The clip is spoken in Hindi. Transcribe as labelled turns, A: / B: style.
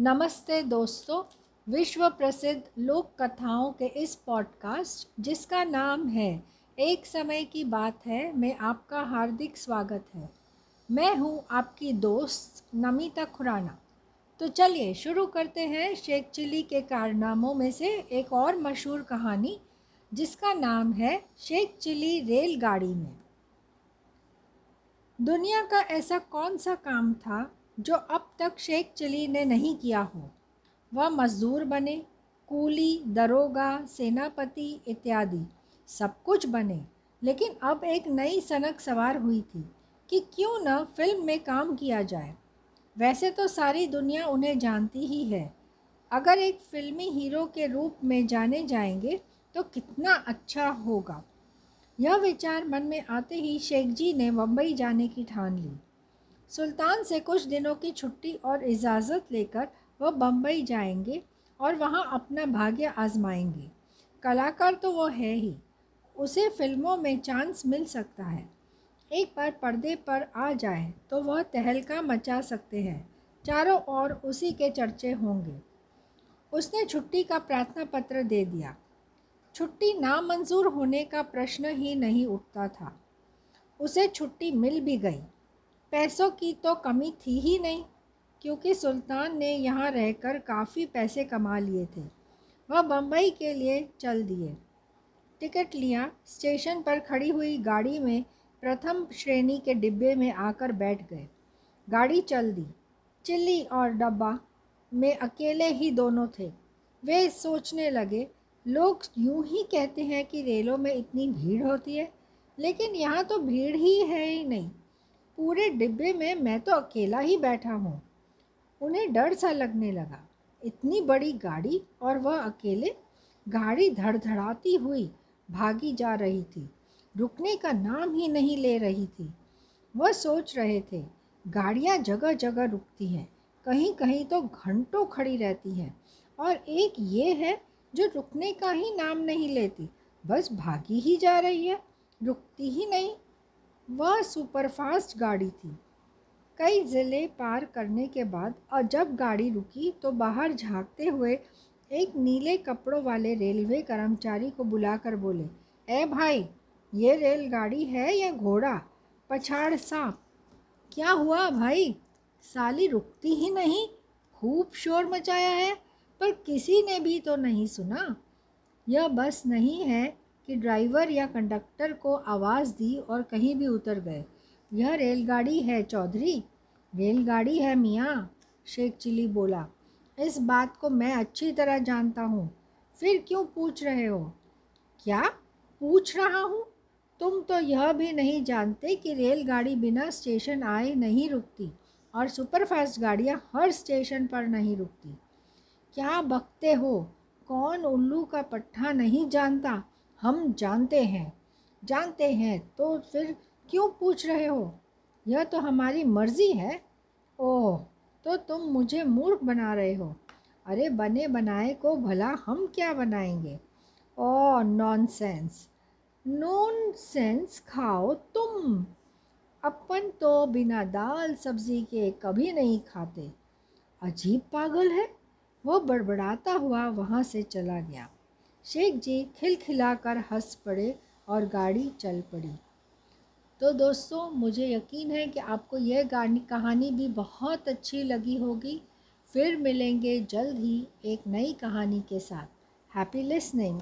A: नमस्ते दोस्तों विश्व प्रसिद्ध लोक कथाओं के इस पॉडकास्ट, जिसका नाम है, एक समय की बात है, मैं आपका हार्दिक स्वागत है। मैं हूँ आपकी दोस्त नमिता खुराना। तो चलिए, शुरू करते हैं शेख चिली के कारनामों में से एक और मशहूर कहानी, जिसका नाम है, शेख चिली रेलगाड़ी में। दुनिया का ऐसा कौन सा काम था जो अब तक शेख चिली ने नहीं किया हो। वह मज़दूर बने, कूली, दरोगा, सेनापति इत्यादि सब कुछ बने। लेकिन अब एक नई सनक सवार हुई थी कि क्यों न फ़िल्म में काम किया जाए। वैसे तो सारी दुनिया उन्हें जानती ही है। अगर एक फिल्मी हीरो के रूप में जाने जाएँगे तो कितना अच्छा होगा। यह विचार मन में आते ही शेख जी ने मुंबई जाने की ठान ली। सुल्तान से कुछ दिनों की छुट्टी और इजाज़त लेकर वह बम्बई जाएँगे और वहाँ अपना भाग्य आजमाएँगे। कलाकार तो वो है ही, उसे फ़िल्मों में चांस मिल सकता है। एक बार पर्दे पर आ जाए तो वह तहलका मचा सकते हैं, चारों ओर उसी के चर्चे होंगे। उसने छुट्टी का प्रार्थना पत्र दे दिया। छुट्टी नामंजूर होने का प्रश्न ही नहीं उठता था। उसे छुट्टी मिल भी गई। पैसों की तो कमी थी ही नहीं, क्योंकि सुल्तान ने यहाँ रहकर काफ़ी पैसे कमा लिए थे। वह बम्बई के लिए चल दिए। टिकट लिया, स्टेशन पर खड़ी हुई गाड़ी में प्रथम श्रेणी के डिब्बे में आकर बैठ गए। गाड़ी चल दी। चिल्ली और डब्बा में अकेले ही दोनों थे। वे सोचने लगे, लोग यूँ ही कहते हैं कि रेलों में इतनी भीड़ होती है, लेकिन यहाँ तो भीड़ ही है ही नहीं। पूरे डिब्बे में मैं तो अकेला ही बैठा हूँ। उन्हें डर सा लगने लगा। इतनी बड़ी गाड़ी और वह अकेले गाड़ी धड़धड़ाती हुई भागी जा रही थी। रुकने का नाम ही नहीं ले रही थी। वह सोच रहे थे, गाड़ियाँ जगह जगह रुकती हैं कहीं कहीं तो घंटों खड़ी रहती हैं और एक ये है जो रुकने का ही नाम नहीं लेती, बस भागी ही जा रही है, रुकती ही नहीं। वह सुपरफास्ट गाड़ी थी। कई ज़िले पार करने के बाद और जब गाड़ी रुकी तो बाहर झांकते हुए एक नीले कपड़ों वाले रेलवे कर्मचारी को बुलाकर बोले, ए भाई, ये रेलगाड़ी है या घोड़ा? पछाड़ सांप। क्या हुआ भाई? साली रुकती ही नहीं, खूब शोर मचाया है, पर किसी ने भी तो नहीं सुना। यह बस नहीं है कि ड्राइवर या कंडक्टर को आवाज़ दी और कहीं भी उतर गए। यह रेलगाड़ी है, चौधरी? रेलगाड़ी है, मियाँ, शेख चिली बोला। इस बात को मैं अच्छी तरह जानता हूँ। फिर क्यों पूछ रहे हो? क्या? पूछ रहा हूँ? तुम तो यह भी नहीं जानते कि रेलगाड़ी बिना स्टेशन आए नहीं रुकती और सुपरफास्ट गाड़ियाँ हर स्टेशन पर नहीं रुकती। क्या बकते हो? कौन उल्लू का पट्टा नहीं जानता? हम जानते हैं। जानते हैं तो फिर क्यों पूछ रहे हो? यह तो हमारी मर्ज़ी है। ओह तो तुम मुझे मूर्ख बना रहे हो। अरे, बने बनाए को भला हम क्या बनाएँगे? ओ नॉनसेंस नॉन सेंस खाओ तुम। अपन तो बिना दाल सब्ज़ी के कभी नहीं खाते। अजीब पागल है। वो बड़बड़ाता हुआ वहाँ से चला गया। शेख जी खिलखिलाकर हंस पड़े और गाड़ी चल पड़ी। तो दोस्तों, मुझे यकीन है कि आपको यह गानी, कहानी भी बहुत अच्छी लगी होगी। फिर मिलेंगे जल्द ही एक नई कहानी के साथ। Happy listening